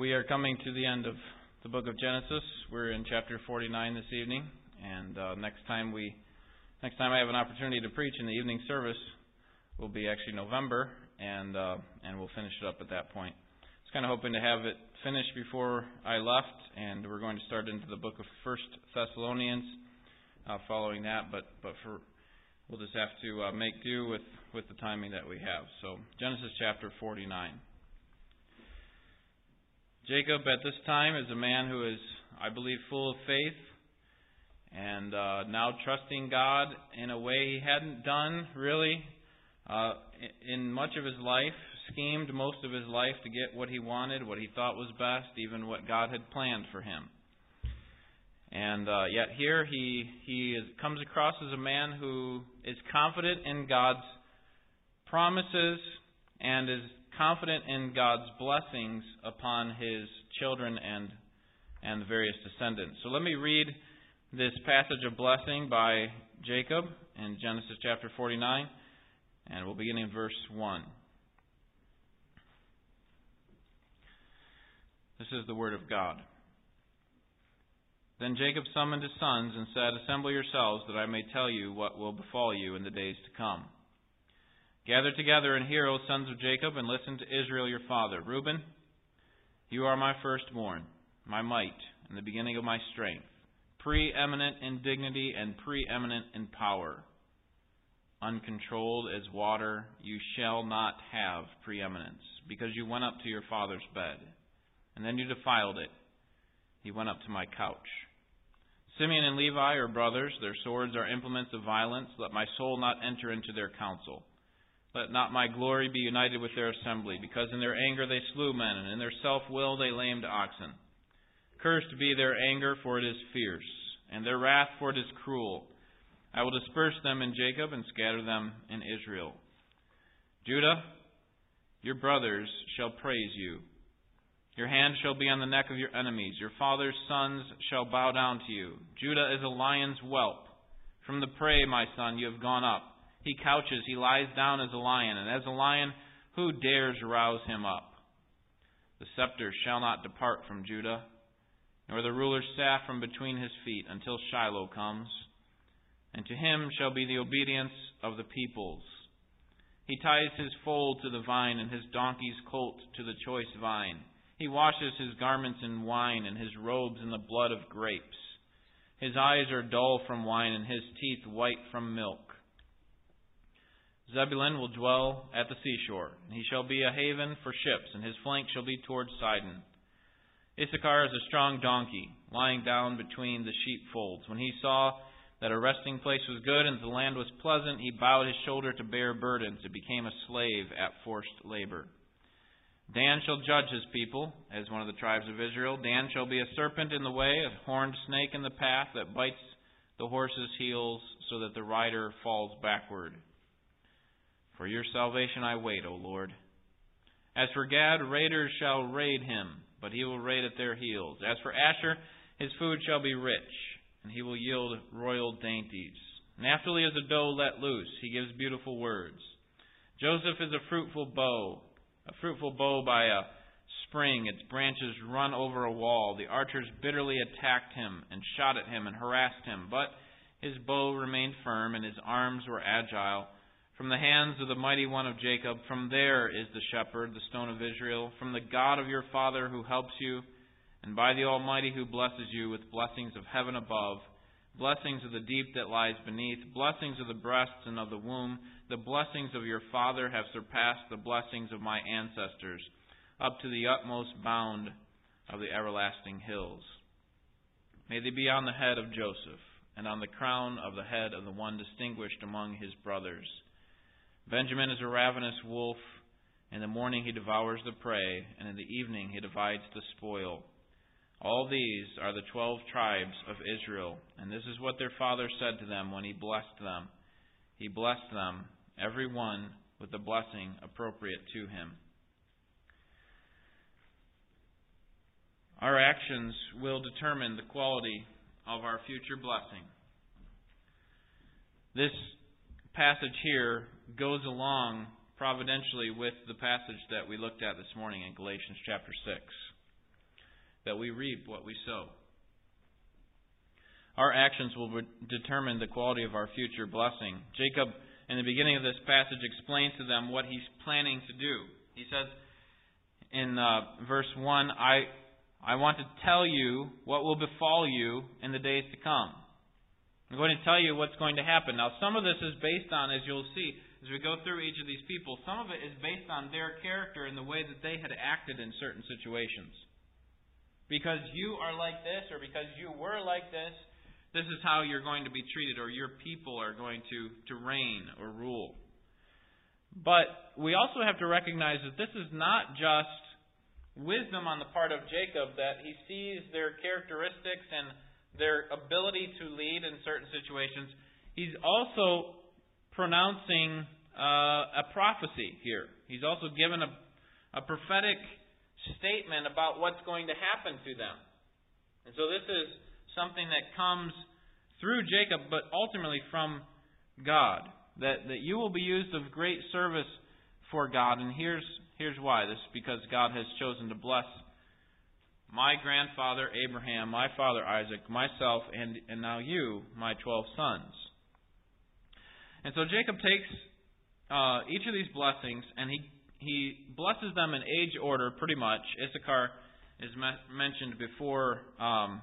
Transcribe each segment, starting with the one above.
We are coming to the end of the book of Genesis. We're in chapter 49 this evening, and uh, next time we, next time I have an opportunity to preach in the evening service, will be actually November, and uh, and we'll finish it up at that point. I was kind of hoping to have it finished before I left, and we're going to start into the book of First Thessalonians uh, following that, but but for we'll just have to uh, make do with with the timing that we have. So Genesis chapter 49. Jacob at this time is a man who is, I believe, full of faith and uh, now trusting God in a way he hadn't done really uh, in much of his life, schemed most of his life to get what he wanted, what he thought was best, even what God had planned for him. And uh, yet here he he is, comes across as a man who is confident in God's promises and is confident in God's blessings upon his children and and the various descendants. So let me read this passage of blessing by Jacob in Genesis chapter 49, and we'll begin in verse 1. This is the word of God. Then Jacob summoned his sons and said, Assemble yourselves, that I may tell you what will befall you in the days to come. Gather together and hear, O sons of Jacob, and listen to Israel your father. Reuben, you are my firstborn, my might, and the beginning of my strength, preeminent in dignity and preeminent in power. Uncontrolled as water, you shall not have preeminence, because you went up to your father's bed, and then you defiled it. He went up to my couch. Simeon and Levi are brothers, their swords are implements of violence. Let my soul not enter into their counsel. Let not my glory be united with their assembly, because in their anger they slew men, and in their self will they lamed oxen. Cursed be their anger, for it is fierce, and their wrath, for it is cruel. I will disperse them in Jacob and scatter them in Israel. Judah, your brothers shall praise you. Your hand shall be on the neck of your enemies. Your father's sons shall bow down to you. Judah is a lion's whelp. From the prey, my son, you have gone up. He couches, he lies down as a lion, and as a lion, who dares rouse him up? The scepter shall not depart from Judah, nor the ruler's staff from between his feet, until Shiloh comes. And to him shall be the obedience of the peoples. He ties his foal to the vine, and his donkey's colt to the choice vine. He washes his garments in wine, and his robes in the blood of grapes. His eyes are dull from wine, and his teeth white from milk. Zebulun will dwell at the seashore, and he shall be a haven for ships, and his flank shall be towards Sidon. Issachar is a strong donkey, lying down between the sheepfolds. When he saw that a resting place was good and the land was pleasant, he bowed his shoulder to bear burdens. and became a slave at forced labor. Dan shall judge his people as one of the tribes of Israel. Dan shall be a serpent in the way, a horned snake in the path that bites the horse's heels so that the rider falls backward. For your salvation I wait, O Lord. As for Gad, raiders shall raid him, but he will raid at their heels. As for Asher, his food shall be rich, and he will yield royal dainties. Naphtali is a doe let loose. He gives beautiful words. Joseph is a fruitful bow, a fruitful bow by a spring. Its branches run over a wall. The archers bitterly attacked him and shot at him and harassed him, but his bow remained firm and his arms were agile. From the hands of the mighty one of Jacob, from there is the shepherd, the stone of Israel, from the God of your father who helps you, and by the Almighty who blesses you with blessings of heaven above, blessings of the deep that lies beneath, blessings of the breasts and of the womb. The blessings of your father have surpassed the blessings of my ancestors, up to the utmost bound of the everlasting hills. May they be on the head of Joseph, and on the crown of the head of the one distinguished among his brothers. Benjamin is a ravenous wolf. In the morning he devours the prey, and in the evening he divides the spoil. All these are the twelve tribes of Israel, and this is what their father said to them when he blessed them. He blessed them, every one, with the blessing appropriate to him. Our actions will determine the quality of our future blessing. This passage here goes along providentially with the passage that we looked at this morning in Galatians chapter 6. that we reap what we sow. Our actions will determine the quality of our future blessing. Jacob, in the beginning of this passage, explains to them what he's planning to do. He says in uh, verse 1, I, I want to tell you what will befall you in the days to come. I'm going to tell you what's going to happen. Now, some of this is based on, as you'll see, as we go through each of these people, some of it is based on their character and the way that they had acted in certain situations. Because you are like this, or because you were like this, this is how you're going to be treated, or your people are going to, to reign or rule. But we also have to recognize that this is not just wisdom on the part of Jacob, that he sees their characteristics and their ability to lead in certain situations, he's also pronouncing uh, a prophecy here. He's also given a, a prophetic statement about what's going to happen to them. And so this is something that comes through Jacob, but ultimately from God. That, that you will be used of great service for God. And here's, here's why. This is because God has chosen to bless my grandfather Abraham, my father Isaac, myself, and, and now you, my twelve sons. And so Jacob takes uh, each of these blessings and he, he blesses them in age order pretty much. Issachar is me- mentioned before. Um,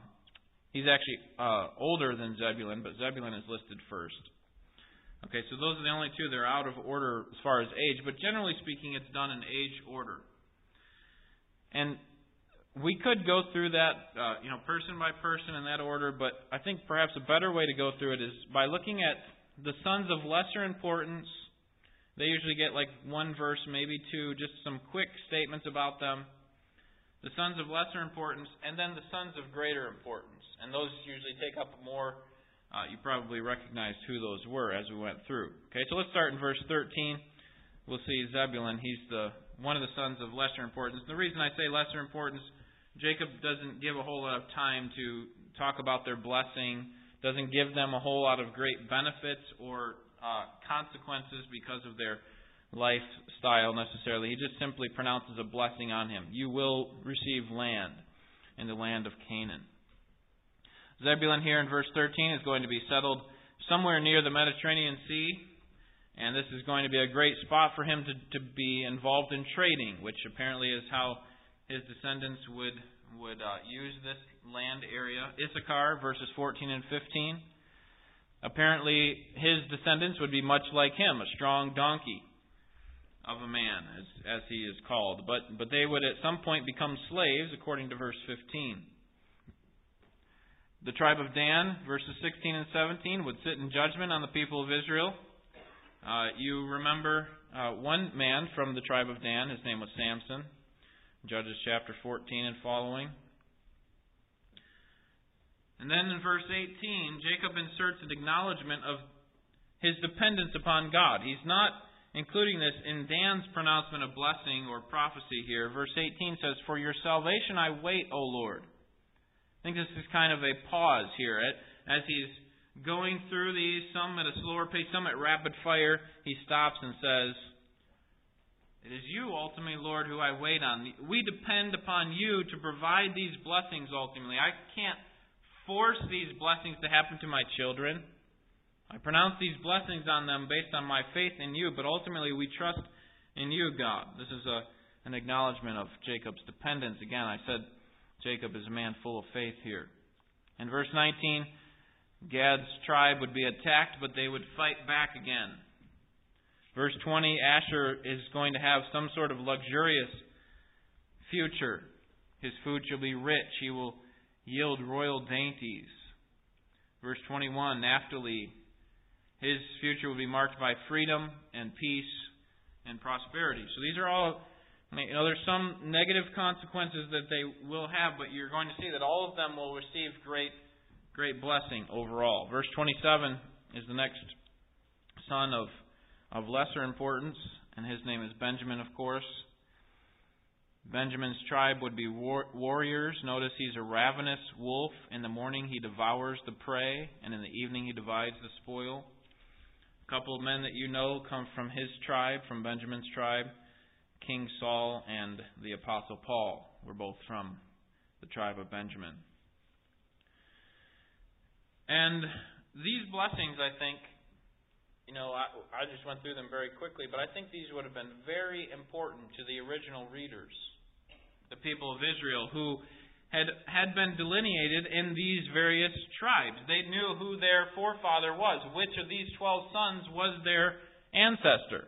he's actually uh, older than Zebulun, but Zebulun is listed first. Okay, so those are the only two that are out of order as far as age, but generally speaking, it's done in age order. And we could go through that, uh, you know, person by person in that order, but I think perhaps a better way to go through it is by looking at the sons of lesser importance. They usually get like one verse, maybe two, just some quick statements about them. The sons of lesser importance, and then the sons of greater importance. And those usually take up more. Uh, you probably recognized who those were as we went through. Okay, so let's start in verse 13. We'll see Zebulun. He's the one of the sons of lesser importance. The reason I say lesser importance Jacob doesn't give a whole lot of time to talk about their blessing, doesn't give them a whole lot of great benefits or uh, consequences because of their lifestyle necessarily. He just simply pronounces a blessing on him. You will receive land in the land of Canaan. Zebulun here in verse 13 is going to be settled somewhere near the Mediterranean Sea, and this is going to be a great spot for him to, to be involved in trading, which apparently is how his descendants would would uh, use this land area. Issachar, verses 14 and 15. Apparently, his descendants would be much like him, a strong donkey of a man, as, as he is called. But, but they would at some point become slaves, according to verse 15. The tribe of Dan, verses 16 and 17, would sit in judgment on the people of Israel. Uh, you remember uh, one man from the tribe of Dan, his name was Samson. Judges chapter 14 and following. And then in verse 18, Jacob inserts an acknowledgement of his dependence upon God. He's not including this in Dan's pronouncement of blessing or prophecy here. Verse 18 says, For your salvation I wait, O Lord. I think this is kind of a pause here. As he's going through these, some at a slower pace, some at rapid fire, he stops and says, it is you, ultimately, Lord, who I wait on. We depend upon you to provide these blessings, ultimately. I can't force these blessings to happen to my children. I pronounce these blessings on them based on my faith in you, but ultimately we trust in you, God. This is a, an acknowledgement of Jacob's dependence. Again, I said Jacob is a man full of faith here. In verse 19, Gad's tribe would be attacked, but they would fight back again. Verse 20 Asher is going to have some sort of luxurious future. His food shall be rich. He will yield royal dainties. Verse 21 Naphtali, his future will be marked by freedom and peace and prosperity. So these are all, you know, there's some negative consequences that they will have, but you're going to see that all of them will receive great, great blessing overall. Verse 27 is the next son of of lesser importance, and his name is Benjamin, of course. Benjamin's tribe would be war- warriors. Notice he's a ravenous wolf. In the morning he devours the prey, and in the evening he divides the spoil. A couple of men that you know come from his tribe, from Benjamin's tribe. King Saul and the Apostle Paul were both from the tribe of Benjamin. And these blessings, I think, you know, I, I just went through them very quickly, but I think these would have been very important to the original readers, the people of Israel, who had had been delineated in these various tribes. They knew who their forefather was, which of these twelve sons was their ancestor.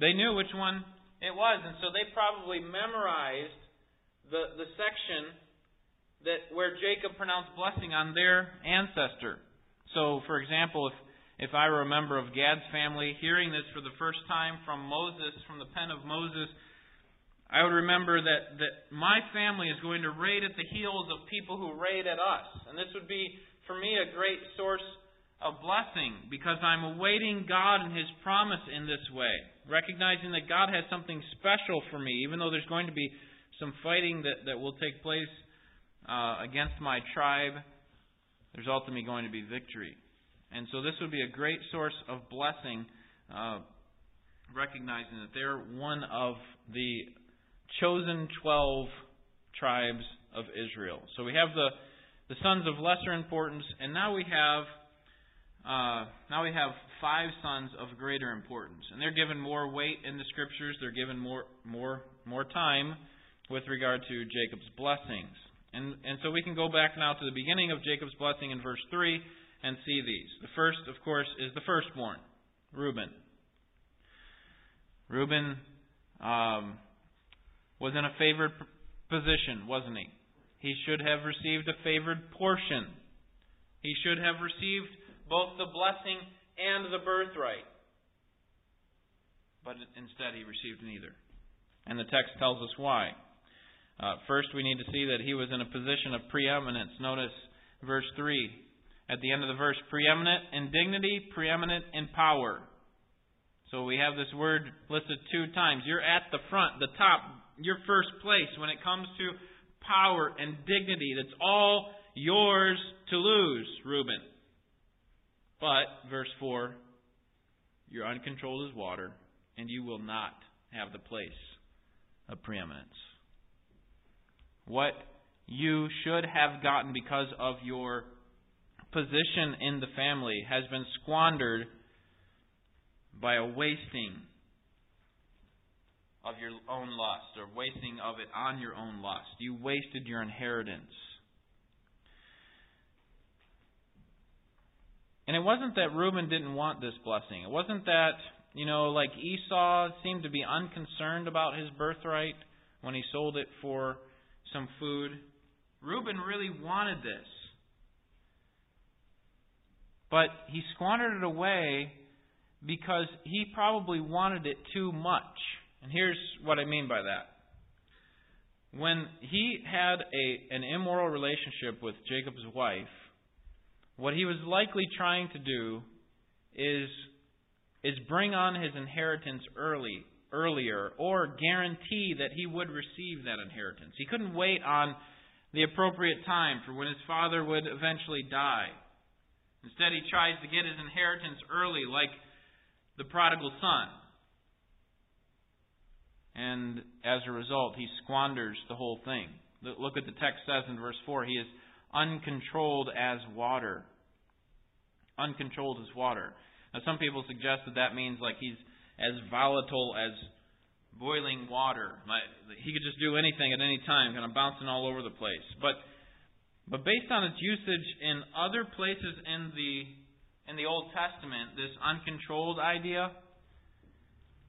They knew which one it was, and so they probably memorized the the section that where Jacob pronounced blessing on their ancestor. So, for example, if if I were a member of Gad's family hearing this for the first time from Moses, from the pen of Moses, I would remember that, that my family is going to raid at the heels of people who raid at us. And this would be, for me, a great source of blessing because I'm awaiting God and His promise in this way, recognizing that God has something special for me, even though there's going to be some fighting that, that will take place uh, against my tribe, there's ultimately going to be victory. And so this would be a great source of blessing, uh, recognizing that they're one of the chosen 12 tribes of Israel. So we have the, the sons of lesser importance, and now we have uh, now we have five sons of greater importance, and they're given more weight in the scriptures. They're given more more more time with regard to Jacob's blessings, and and so we can go back now to the beginning of Jacob's blessing in verse three and see these. The first, of course, is the firstborn, Reuben. Reuben um, was in a favored position, wasn't he? He should have received a favored portion. He should have received both the blessing and the birthright. But instead, he received neither. And the text tells us why. Uh, first, we need to see that he was in a position of preeminence. Notice verse 3 at the end of the verse preeminent in dignity, preeminent in power. So we have this word listed two times. You're at the front, the top, your first place when it comes to power and dignity. That's all yours to lose, Reuben. But, verse 4, you're uncontrolled as water, and you will not have the place of preeminence. What you should have gotten because of your position in the family has been squandered by a wasting of your own lust or wasting of it on your own lust. You wasted your inheritance. And it wasn't that Reuben didn't want this blessing. It wasn't that, you know, like Esau seemed to be unconcerned about his birthright when he sold it for some food. Reuben really wanted this. But he squandered it away because he probably wanted it too much. And here's what I mean by that. When he had a, an immoral relationship with Jacob's wife, what he was likely trying to do is, is bring on his inheritance early, earlier, or guarantee that he would receive that inheritance. He couldn't wait on the appropriate time for when his father would eventually die. Instead, he tries to get his inheritance early, like the prodigal son. And as a result, he squanders the whole thing. Look at the text says in verse 4 he is uncontrolled as water. Uncontrolled as water. Now, some people suggest that that means like he's as volatile as boiling water. he could just do anything at any time, kind of bouncing all over the place. But but based on its usage in other places in the in the Old Testament, this uncontrolled idea,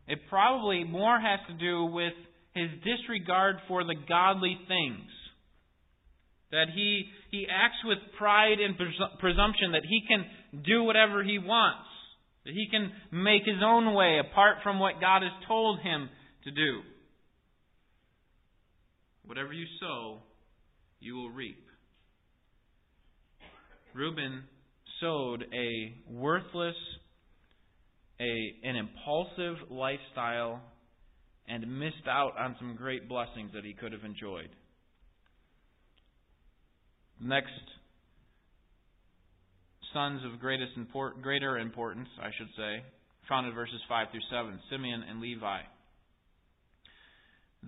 it probably more has to do with his disregard for the godly things. That he he acts with pride and presumption that he can do whatever he wants. That he can make his own way apart from what God has told him to do. Whatever you sow, you will reap. Reuben sowed a worthless, a, an impulsive lifestyle and missed out on some great blessings that he could have enjoyed. Next, sons of greatest import, greater importance, I should say, found in verses 5 through 7, Simeon and Levi.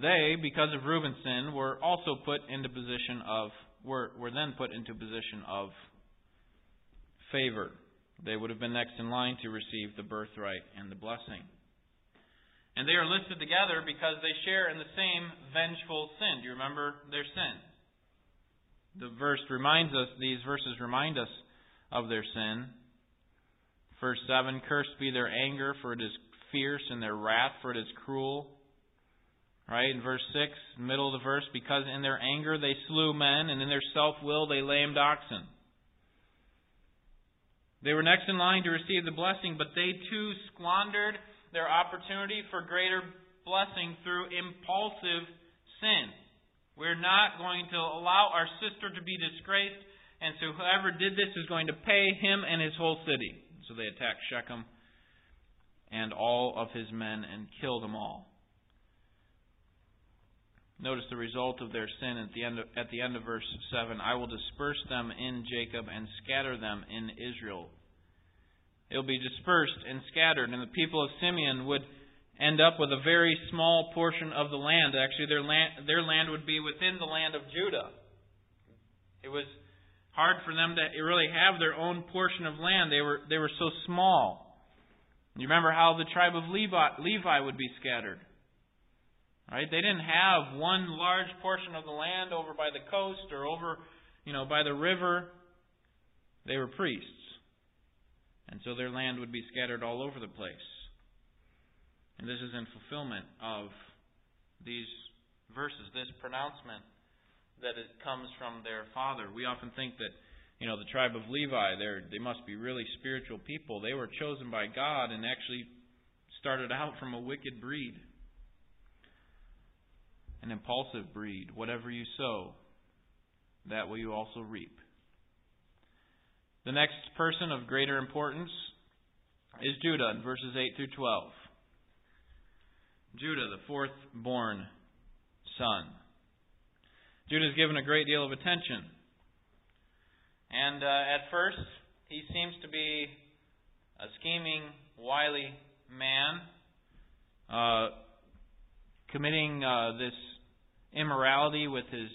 They, because of Reuben's sin, were also put into position of were were then put into position of favor. They would have been next in line to receive the birthright and the blessing. And they are listed together because they share in the same vengeful sin. Do you remember their sin? The verse reminds us, these verses remind us of their sin. Verse 7 Cursed be their anger, for it is fierce, and their wrath, for it is cruel. Right? In verse 6, middle of the verse, because in their anger they slew men, and in their self will they lamed oxen. They were next in line to receive the blessing, but they too squandered their opportunity for greater blessing through impulsive sin. We're not going to allow our sister to be disgraced, and so whoever did this is going to pay him and his whole city. So they attacked Shechem and all of his men and killed them all. Notice the result of their sin at the end of, at the end of verse 7. I will disperse them in Jacob and scatter them in Israel. They will be dispersed and scattered, and the people of Simeon would end up with a very small portion of the land. Actually, their land, their land would be within the land of Judah. It was hard for them to really have their own portion of land. They were, they were so small. You remember how the tribe of Levi, Levi would be scattered. Right? They didn't have one large portion of the land over by the coast or over, you know, by the river. They were priests. And so their land would be scattered all over the place. And this is in fulfillment of these verses, this pronouncement that it comes from their father. We often think that, you know, the tribe of Levi, they they must be really spiritual people. They were chosen by God and actually started out from a wicked breed an impulsive breed. Whatever you sow, that will you also reap. The next person of greater importance is Judah in verses 8 through 12. Judah, the fourth born son. Judah is given a great deal of attention. And uh, at first, he seems to be a scheming, wily man, uh, committing uh, this immorality with his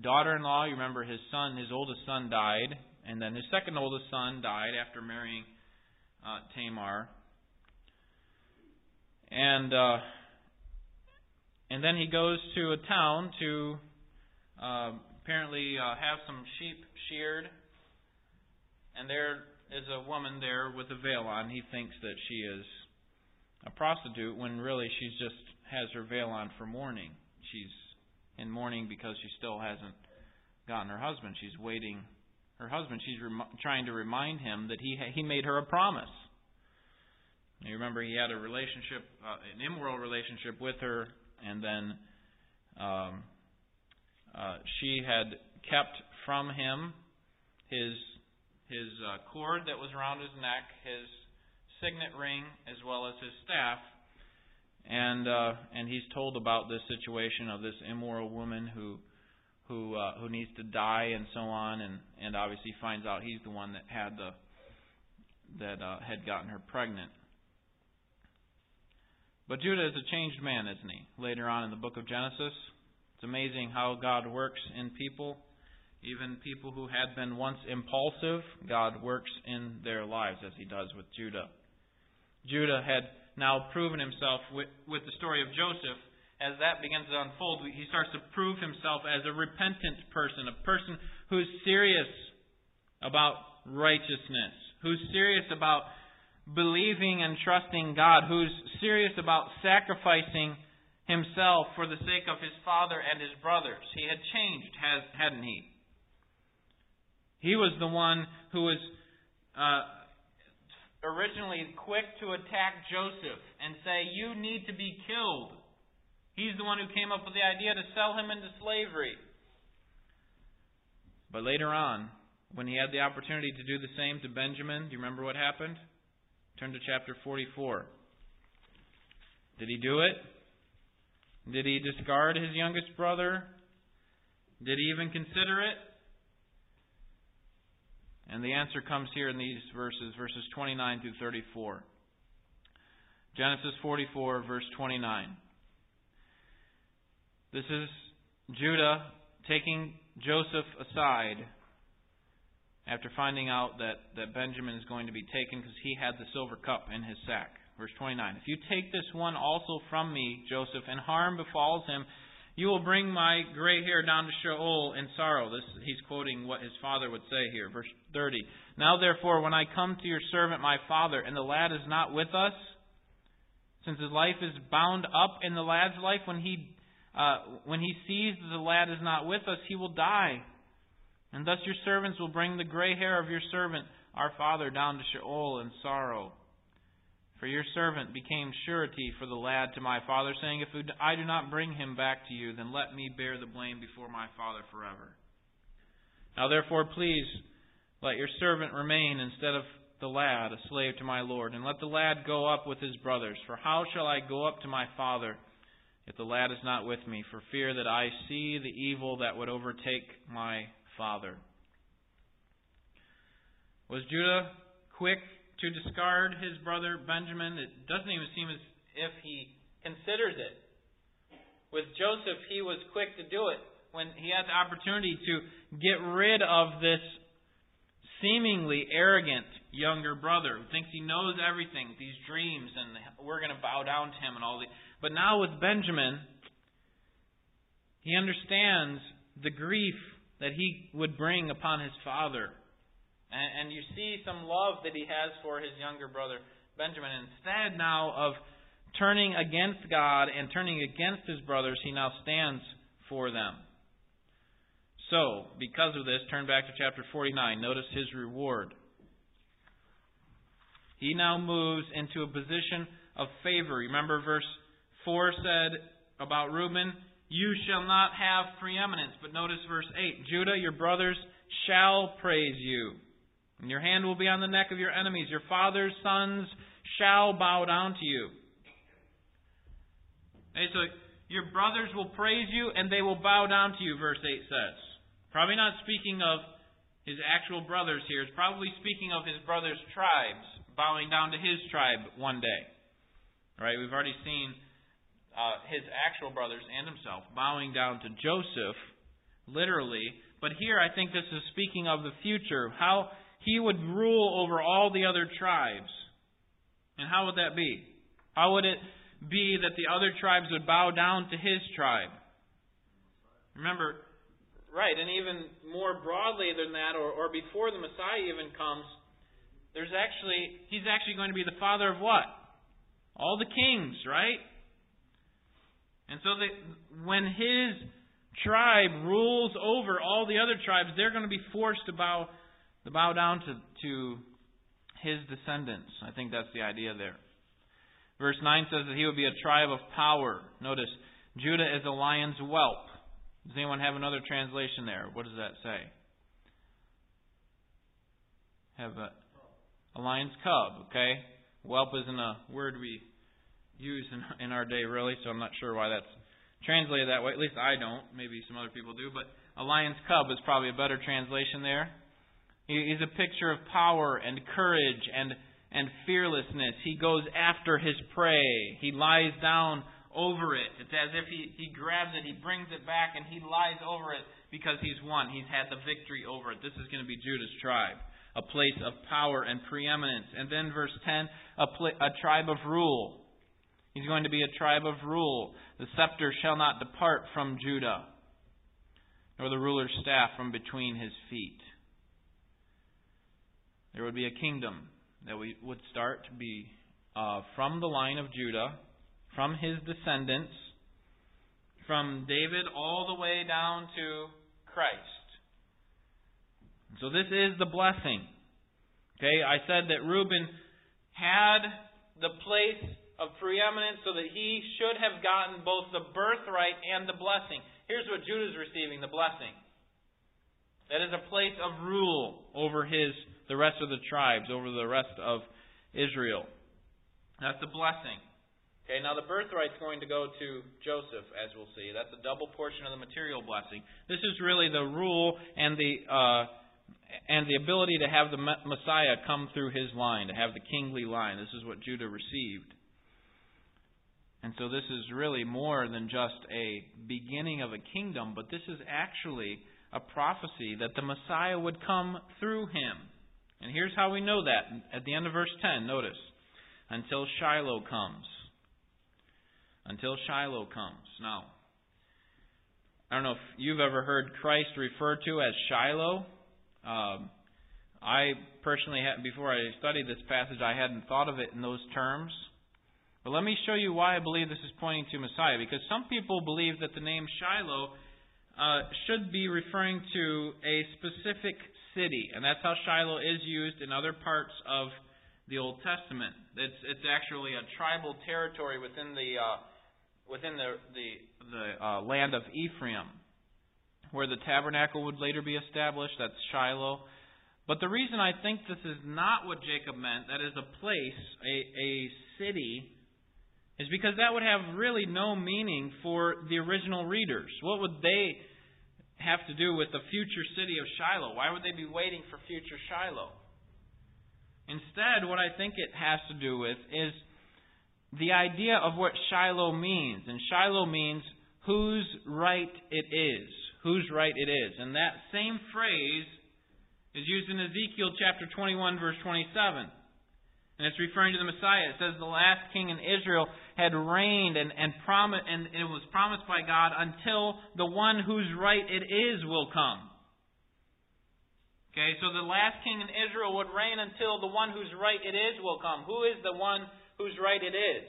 daughter-in-law. You remember his son, his oldest son died, and then his second oldest son died after marrying uh, Tamar. And uh, and then he goes to a town to uh, apparently uh, have some sheep sheared, and there is a woman there with a veil on. He thinks that she is a prostitute when really she's just has her veil on for mourning. She's in mourning because she still hasn't gotten her husband. She's waiting her husband. She's rem- trying to remind him that he ha- he made her a promise. You remember he had a relationship, uh, an immoral relationship with her, and then um, uh, she had kept from him his his uh, cord that was around his neck, his signet ring, as well as his staff, and uh, and he's told about this situation of this immoral woman who who uh, who needs to die and so on, and and obviously finds out he's the one that had the that uh, had gotten her pregnant. But Judah is a changed man, isn't he? Later on in the book of Genesis, it's amazing how God works in people. Even people who had been once impulsive, God works in their lives as he does with Judah. Judah had now proven himself with, with the story of Joseph, as that begins to unfold, he starts to prove himself as a repentant person, a person who's serious about righteousness, who's serious about believing and trusting God, who's serious about sacrificing himself for the sake of his father and his brothers. He had changed, hadn't he? He was the one who was uh, originally quick to attack Joseph and say, You need to be killed. He's the one who came up with the idea to sell him into slavery. But later on, when he had the opportunity to do the same to Benjamin, do you remember what happened? Turn to chapter 44. Did he do it? Did he discard his youngest brother? Did he even consider it? And the answer comes here in these verses, verses 29 through 34. Genesis 44, verse 29. This is Judah taking Joseph aside after finding out that, that Benjamin is going to be taken because he had the silver cup in his sack. Verse 29. If you take this one also from me, Joseph, and harm befalls him, you will bring my gray hair down to Sheol in sorrow. This he's quoting what his father would say here. Verse 30. Now therefore, when I come to your servant my father, and the lad is not with us, since his life is bound up in the lad's life, when he uh, when he sees that the lad is not with us, he will die. And thus your servants will bring the gray hair of your servant, our father, down to Sheol in sorrow. For your servant became surety for the lad to my father, saying, If I do not bring him back to you, then let me bear the blame before my father forever. Now therefore, please, let your servant remain instead of the lad, a slave to my Lord, and let the lad go up with his brothers. For how shall I go up to my father if the lad is not with me, for fear that I see the evil that would overtake my father? Was Judah quick to discard his brother Benjamin. It doesn't even seem as if he considers it. With Joseph, he was quick to do it when he had the opportunity to get rid of this seemingly arrogant younger brother who thinks he knows everything, these dreams, and we're going to bow down to him and all the. But now with Benjamin, he understands the grief that he would bring upon his father and, and you see some love that he has for his younger brother Benjamin. Instead now of turning against God and turning against his brothers, he now stands for them. So, because of this, turn back to chapter 49. Notice his reward. He now moves into a position of favor. Remember, verse 4 said about Reuben, You shall not have preeminence. But notice verse 8 Judah, your brothers shall praise you. And your hand will be on the neck of your enemies. Your father's sons shall bow down to you. Okay, so your brothers will praise you and they will bow down to you, verse 8 says. Probably not speaking of his actual brothers here. It's probably speaking of his brothers' tribes bowing down to his tribe one day. Right? We've already seen uh, his actual brothers and himself bowing down to Joseph, literally. But here I think this is speaking of the future. How he would rule over all the other tribes. And how would that be? How would it be that the other tribes would bow down to his tribe? Remember, right, and even more broadly than that, or, or before the Messiah even comes, there's actually, he's actually going to be the father of what? All the kings, right? And so that when his tribe rules over all the other tribes, they're going to be forced to bow to bow down to, to his descendants. I think that's the idea there. Verse 9 says that he would be a tribe of power. Notice, Judah is a lion's whelp. Does anyone have another translation there? What does that say? Have a, a lion's cub, okay? Whelp isn't a word we use in, in our day, really, so I'm not sure why that's translated that way. At least I don't. Maybe some other people do. But a lion's cub is probably a better translation there. He's a picture of power and courage and, and fearlessness. He goes after his prey. He lies down over it. It's as if he, he grabs it, he brings it back, and he lies over it because he's won. He's had the victory over it. This is going to be Judah's tribe, a place of power and preeminence. And then verse 10, a, pl- a tribe of rule. He's going to be a tribe of rule. The scepter shall not depart from Judah, nor the ruler's staff from between his feet. There would be a kingdom that we would start to be uh, from the line of Judah, from his descendants, from David all the way down to Christ. So this is the blessing. Okay, I said that Reuben had the place of preeminence so that he should have gotten both the birthright and the blessing. Here's what Judah is receiving the blessing. That is a place of rule over his the rest of the tribes, over the rest of Israel. That's a blessing. Okay, now the birthright is going to go to Joseph, as we'll see. That's a double portion of the material blessing. This is really the rule and the uh, and the ability to have the Messiah come through his line, to have the kingly line. This is what Judah received. And so this is really more than just a beginning of a kingdom, but this is actually a prophecy that the Messiah would come through him. And here's how we know that. At the end of verse 10, notice. Until Shiloh comes. Until Shiloh comes. Now, I don't know if you've ever heard Christ referred to as Shiloh. Um, I personally, had, before I studied this passage, I hadn't thought of it in those terms. But let me show you why I believe this is pointing to Messiah. Because some people believe that the name Shiloh uh, should be referring to a specific city, and that's how Shiloh is used in other parts of the Old Testament. It's it's actually a tribal territory within the uh, within the the, the uh, land of Ephraim, where the tabernacle would later be established. That's Shiloh. But the reason I think this is not what Jacob meant, that is a place, a, a city, is because that would have really no meaning for the original readers. What would they have to do with the future city of Shiloh? Why would they be waiting for future Shiloh? Instead, what I think it has to do with is the idea of what Shiloh means. And Shiloh means whose right it is. Whose right it is. And that same phrase is used in Ezekiel chapter 21, verse 27. And it's referring to the Messiah. It says the last king in Israel had reigned and, and, promi- and it was promised by God until the one whose right it is will come. Okay, so the last king in Israel would reign until the one whose right it is will come. Who is the one whose right it is?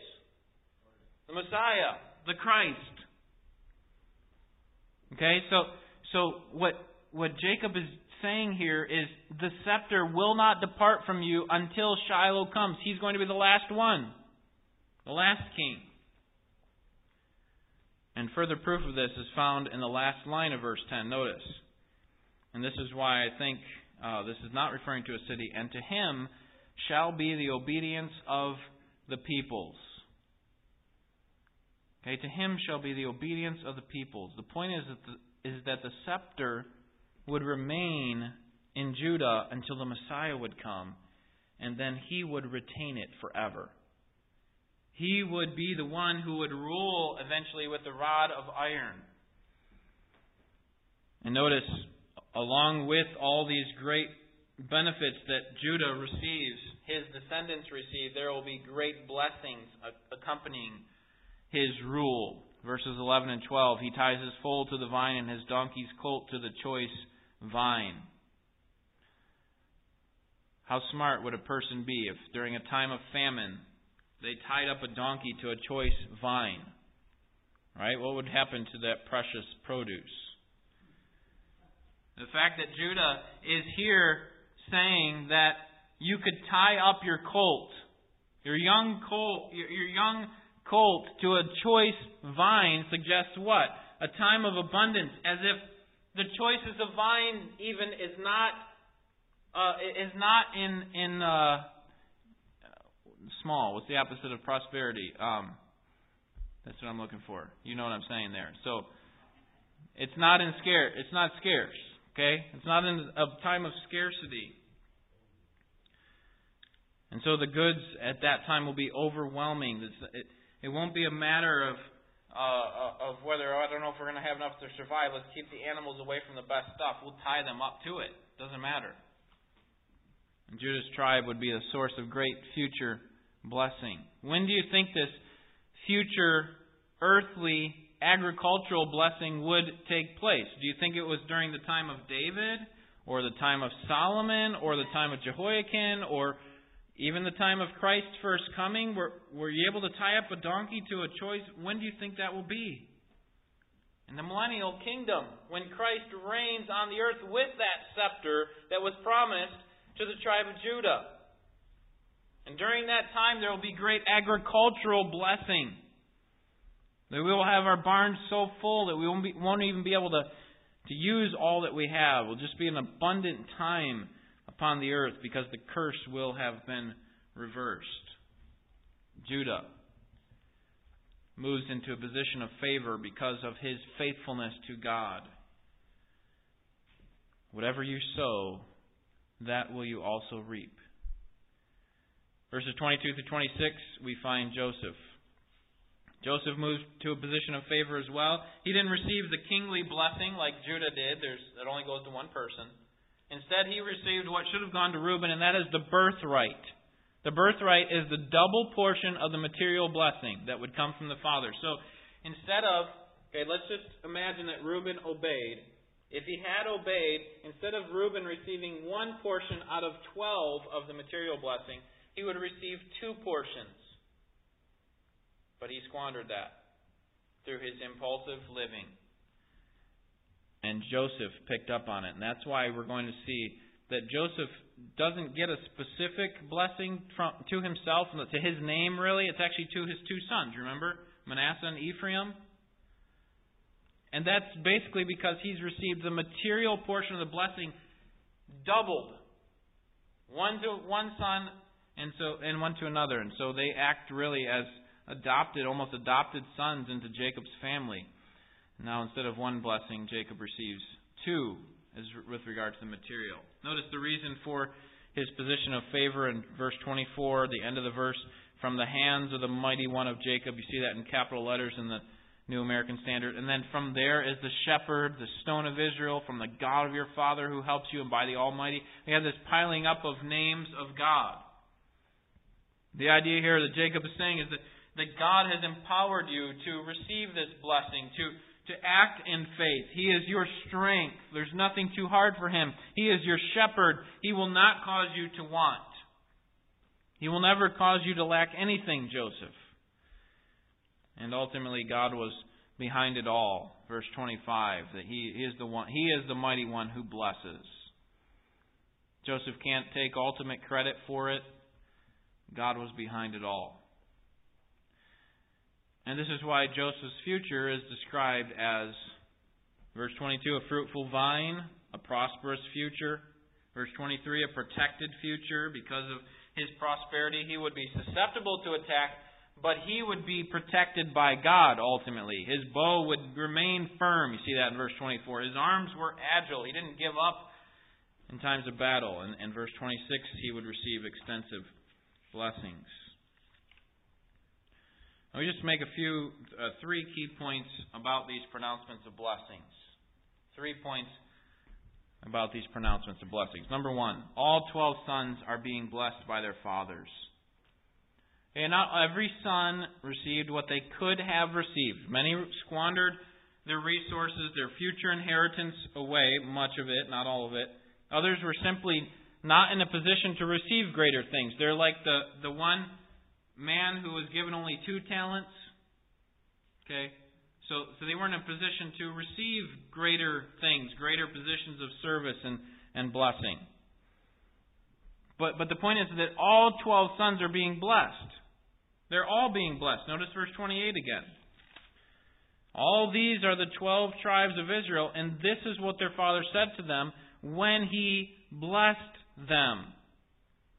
The Messiah, the Christ. Okay, so so what what Jacob is saying here is the scepter will not depart from you until Shiloh comes. He's going to be the last one, the last king. And further proof of this is found in the last line of verse 10. Notice. And this is why I think uh, this is not referring to a city. And to him shall be the obedience of the peoples. Okay, to him shall be the obedience of the peoples. The point is that the, is that the scepter would remain in Judah until the Messiah would come, and then he would retain it forever. He would be the one who would rule eventually with the rod of iron. And notice, along with all these great benefits that Judah receives, his descendants receive, there will be great blessings accompanying his rule. Verses 11 and 12 He ties his foal to the vine and his donkey's colt to the choice vine. How smart would a person be if during a time of famine they tied up a donkey to a choice vine? Right? What would happen to that precious produce? The fact that Judah is here saying that you could tie up your colt, your young colt, your, young colt to a choice vine suggests what? A time of abundance, as if the choices of vine even is not uh, is not in in uh, small. What's the opposite of prosperity? Um, that's what I'm looking for. You know what I'm saying there. So it's not in scare. It's not scarce. Okay, it's not in a time of scarcity. And so the goods at that time will be overwhelming. It, it won't be a matter of uh, of whether I don't know if we're going to have enough to survive. Let's keep the animals away from the best stuff. We'll tie them up to it. Doesn't matter. And Judah's tribe would be a source of great future blessing. When do you think this future earthly agricultural blessing would take place? Do you think it was during the time of David, or the time of Solomon, or the time of Jehoiakim, or even the time of Christ's first coming, were, were you able to tie up a donkey to a choice? When do you think that will be? In the millennial kingdom, when Christ reigns on the earth with that scepter that was promised to the tribe of Judah. And during that time, there will be great agricultural blessing. That we will have our barns so full that we won't, be, won't even be able to, to use all that we have. It will just be an abundant time upon the earth because the curse will have been reversed. Judah moves into a position of favor because of his faithfulness to God. Whatever you sow, that will you also reap. Verses 22 through 26, we find Joseph. Joseph moved to a position of favor as well. He didn't receive the kingly blessing like Judah did. There's, it only goes to one person. Instead, he received what should have gone to Reuben, and that is the birthright. The birthright is the double portion of the material blessing that would come from the father. So instead of, okay, let's just imagine that Reuben obeyed. If he had obeyed, instead of Reuben receiving one portion out of 12 of the material blessing, he would receive two portions. But he squandered that through his impulsive living. And Joseph picked up on it. And that's why we're going to see that Joseph doesn't get a specific blessing from, to himself, to his name, really. It's actually to his two sons, remember? Manasseh and Ephraim. And that's basically because he's received the material portion of the blessing doubled. One to one son and so and one to another. And so they act really as adopted, almost adopted sons into Jacob's family. Now, instead of one blessing, Jacob receives two as with regard to the material. Notice the reason for his position of favor in verse 24, the end of the verse, from the hands of the mighty one of Jacob. You see that in capital letters in the New American Standard. And then from there is the shepherd, the stone of Israel, from the God of your father who helps you, and by the Almighty. We have this piling up of names of God. The idea here that Jacob is saying is that that God has empowered you to receive this blessing, to, to act in faith. He is your strength. There's nothing too hard for Him. He is your shepherd. He will not cause you to want. He will never cause you to lack anything, Joseph. And ultimately, God was behind it all. Verse 25, that He is the one, He is the mighty one who blesses. Joseph can't take ultimate credit for it. God was behind it all. And this is why Joseph's future is described as, verse 22, a fruitful vine, a prosperous future. Verse 23, a protected future. Because of his prosperity, he would be susceptible to attack, but he would be protected by God ultimately. His bow would remain firm. You see that in verse 24. His arms were agile. He didn't give up in times of battle. And in verse 26, he would receive extensive blessings. Let me just make a few, uh, three key points about these pronouncements of blessings. Three points about these pronouncements of blessings. Number one, all 12 sons are being blessed by their fathers. And not every son received what they could have received. Many squandered their resources, their future inheritance away, much of it, not all of it. Others were simply not in a position to receive greater things. They're like the, the one man who was given only two talents. Okay? So, so they weren't in a position to receive greater things, greater positions of service and, and blessing. But, but the point is that all 12 sons are being blessed. They're all being blessed. Notice verse 28 again. All these are the 12 tribes of Israel, and this is what their father said to them when he blessed them.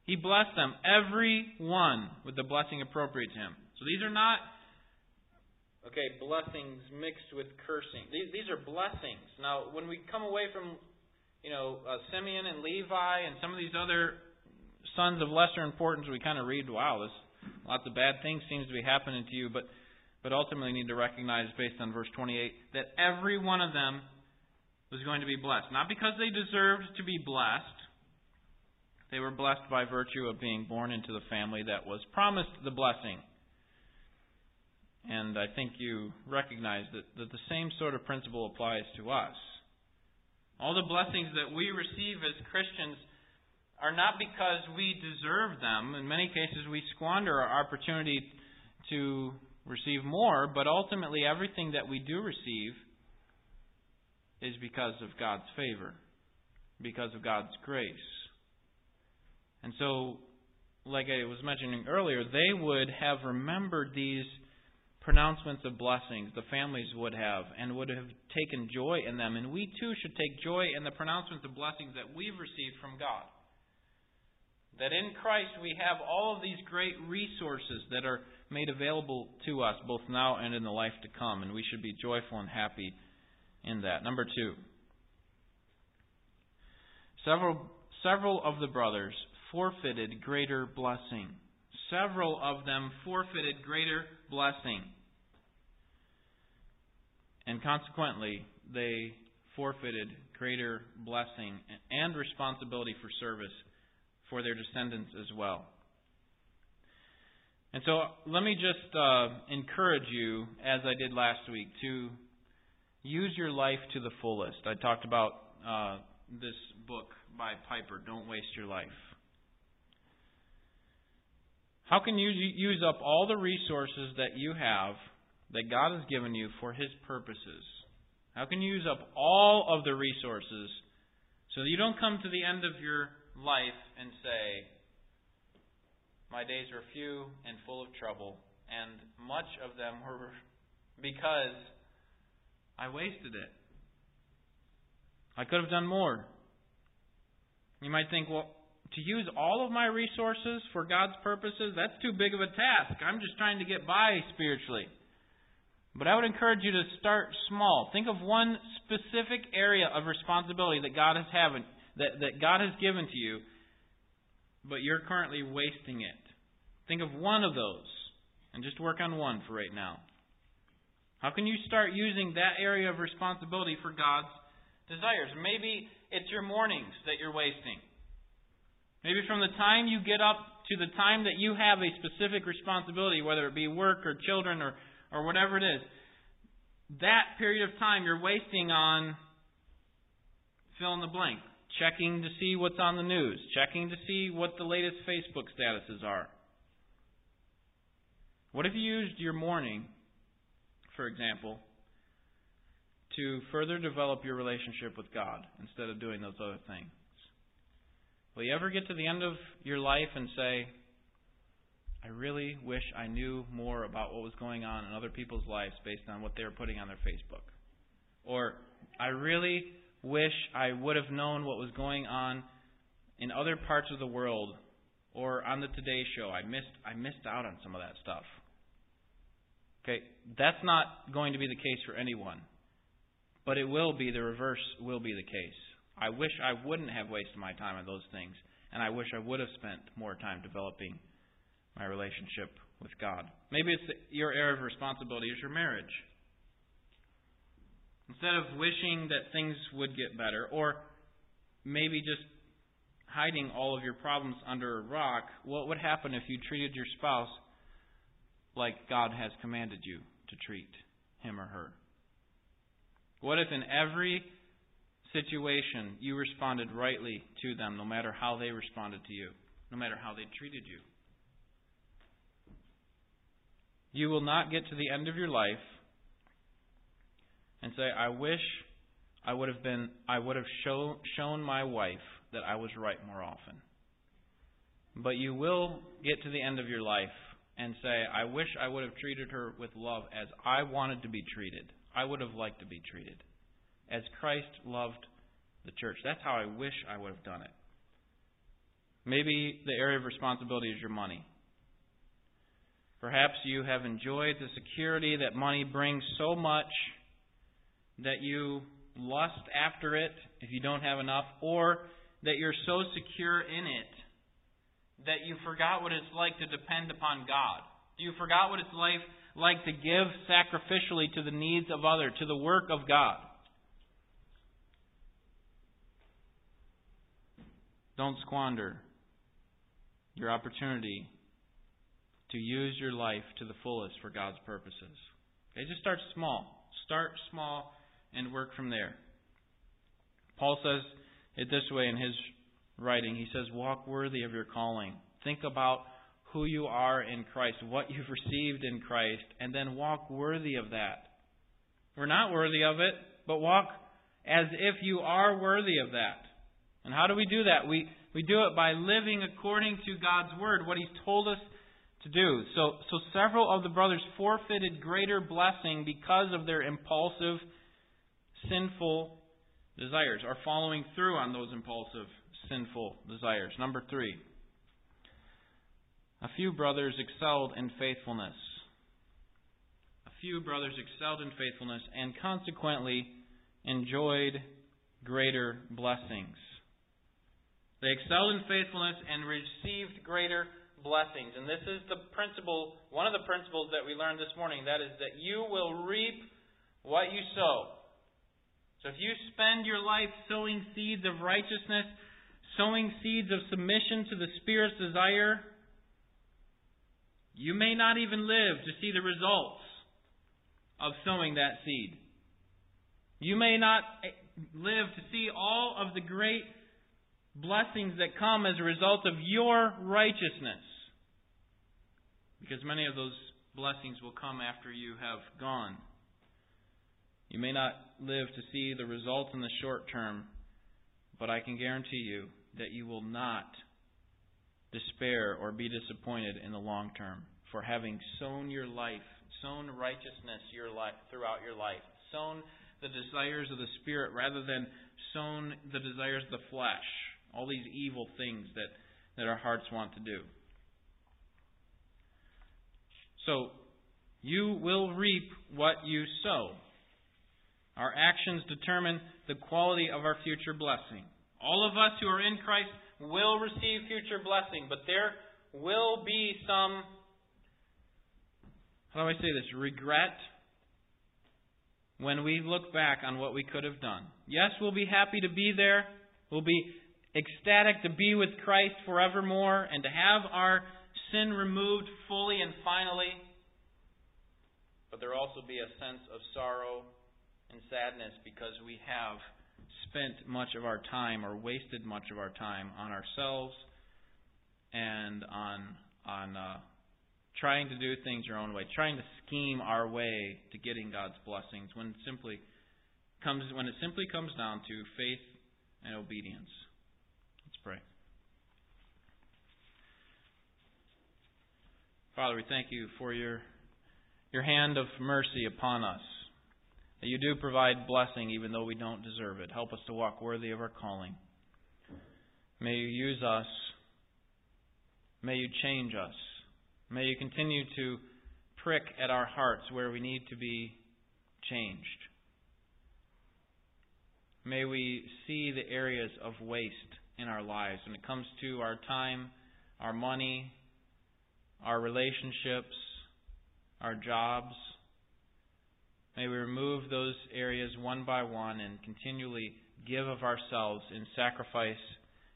He blessed them, every one, with the blessing appropriate to him. So these are not, okay, blessings mixed with cursing. These, these are blessings. Now, when we come away from, you know, uh, Simeon and Levi and some of these other sons of lesser importance, we kind of read, wow, this lots of bad things seems to be happening to you, but but ultimately need to recognize based on verse 28 that every one of them was going to be blessed. Not because they deserved to be blessed, they were blessed by virtue of being born into the family that was promised the blessing. And I think you recognize that, that the same sort of principle applies to us. All the blessings that we receive as Christians are not because we deserve them. In many cases, we squander our opportunity to receive more, but ultimately, everything that we do receive is because of God's favor, because of God's grace. And so, like I was mentioning earlier, they would have remembered these pronouncements of blessings, the families would have, and would have taken joy in them. And we too should take joy in the pronouncements of blessings that we've received from God. That in Christ we have all of these great resources that are made available to us, both now and in the life to come, and we should be joyful and happy in that. Number two. Several, several of the brothers forfeited greater blessing. Several of them forfeited greater blessing. And consequently, they forfeited greater blessing and responsibility for service for their descendants as well. And so let me just uh, encourage you, as I did last week, to use your life to the fullest. I talked about uh, this book by Piper, Don't Waste Your Life. How can you use up all the resources that you have that God has given you for His purposes? How can you use up all of the resources so that you don't come to the end of your life and say, My days were few and full of trouble, and much of them were because I wasted it. I could have done more. You might think, well, to use all of my resources for God's purposes, that's too big of a task. I'm just trying to get by spiritually. But I would encourage you to start small. Think of one specific area of responsibility that God has having, that, that God has given to you, but you're currently wasting it. Think of one of those and just work on one for right now. How can you start using that area of responsibility for God's desires? Maybe it's your mornings that you're wasting. Maybe from the time you get up to the time that you have a specific responsibility, whether it be work or children or or whatever it is, that period of time you're wasting on fill in the blank, checking to see what's on the news, checking to see what the latest Facebook statuses are. What if you used your morning, for example, to further develop your relationship with God instead of doing those other things? Will you ever get to the end of your life and say, I really wish I knew more about what was going on in other people's lives based on what they were putting on their Facebook. Or, I really wish I would have known what was going on in other parts of the world or on the Today Show. I missed I missed out on some of that stuff. Okay, that's not going to be the case for anyone. But it will be the reverse will be the case. I wish I wouldn't have wasted my time on those things, and I wish I would have spent more time developing my relationship with God. Maybe it's your area of responsibility is your marriage. Instead of wishing that things would get better, or maybe just hiding all of your problems under a rock, what would happen if you treated your spouse like God has commanded you to treat him or her? What if in every situation you responded rightly to them, no matter how they responded to you, no matter how they treated you? You will not get to the end of your life and say, I wish I would have been I would have show, shown my wife that I was right more often. But you will get to the end of your life and say, I wish I would have treated her with love as I wanted to be treated. I would have liked to be treated. As Christ loved the church. That's how I wish I would have done it. Maybe the area of responsibility is your money. Perhaps you have enjoyed the security that money brings so much that you lust after it if you don't have enough, or that you're so secure in it that you forgot what it's like to depend upon God. You forgot what it's like, like to give sacrificially to the needs of others, to the work of God. Don't squander your opportunity to use your life to the fullest for God's purposes. Okay, just start small. Start small and work from there. Paul says it this way in his writing. He says, Walk worthy of your calling. Think about who you are in Christ, what you've received in Christ, and then walk worthy of that. We're not worthy of it, but walk as if you are worthy of that. And how do we do that? We, we do it by living according to God's Word, what He's told us to do. So, so several of the brothers forfeited greater blessing because of their impulsive, sinful desires, or following through on those impulsive, sinful desires. Number three, a few brothers excelled in faithfulness. A few brothers excelled in faithfulness and consequently enjoyed greater blessings. They excelled in faithfulness and received greater blessings. And this is the principle, one of the principles that we learned this morning. That is that you will reap what you sow. So if you spend your life sowing seeds of righteousness, sowing seeds of submission to the Spirit's desire, you may not even live to see the results of sowing that seed. You may not eh, live to see all of the great blessings that come as a result of your righteousness. Because many of those blessings will come after you have gone. You may not live to see the results in the short term, but I can guarantee you that you will not despair or be disappointed in the long term for having sown your life, sown righteousness your life throughout your life, sown the desires of the spirit rather than sown the desires of the flesh, all these evil things that, that our hearts want to do. So, you will reap what you sow. Our actions determine the quality of our future blessing. All of us who are in Christ will receive future blessing, but there will be some, how do I say this, regret when we look back on what we could have done. Yes, we'll be happy to be there. We'll be ecstatic to be with Christ forevermore and to have our sin removed fully and finally. But there also be a sense of sorrow and sadness because we have spent much of our time or wasted much of our time on ourselves and on on uh, trying to do things our own way, trying to scheme our way to getting God's blessings when simply comes when it simply comes down to faith and obedience. Pray. Father, we thank you for your your hand of mercy upon us. That you do provide blessing even though we don't deserve it. Help us to walk worthy of our calling. May you use us. May you change us. May you continue to prick at our hearts where we need to be changed. May we see the areas of waste in our lives when it comes to our time, our money, our relationships, our jobs. May we remove those areas one by one and continually give of ourselves in sacrifice,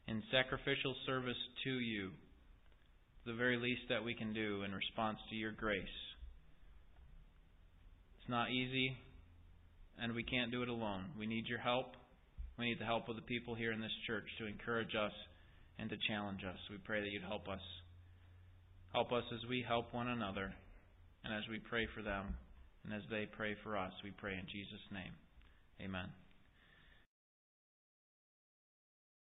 in sacrificial service to you, the very least that we can do in response to your grace. It's not easy, and we can't do it alone. We need your help. We need the help of the people here in this church to encourage us and to challenge us. We pray that you'd help us. Help us as we help one another and as we pray for them and as they pray for us. We pray in Jesus' name. Amen.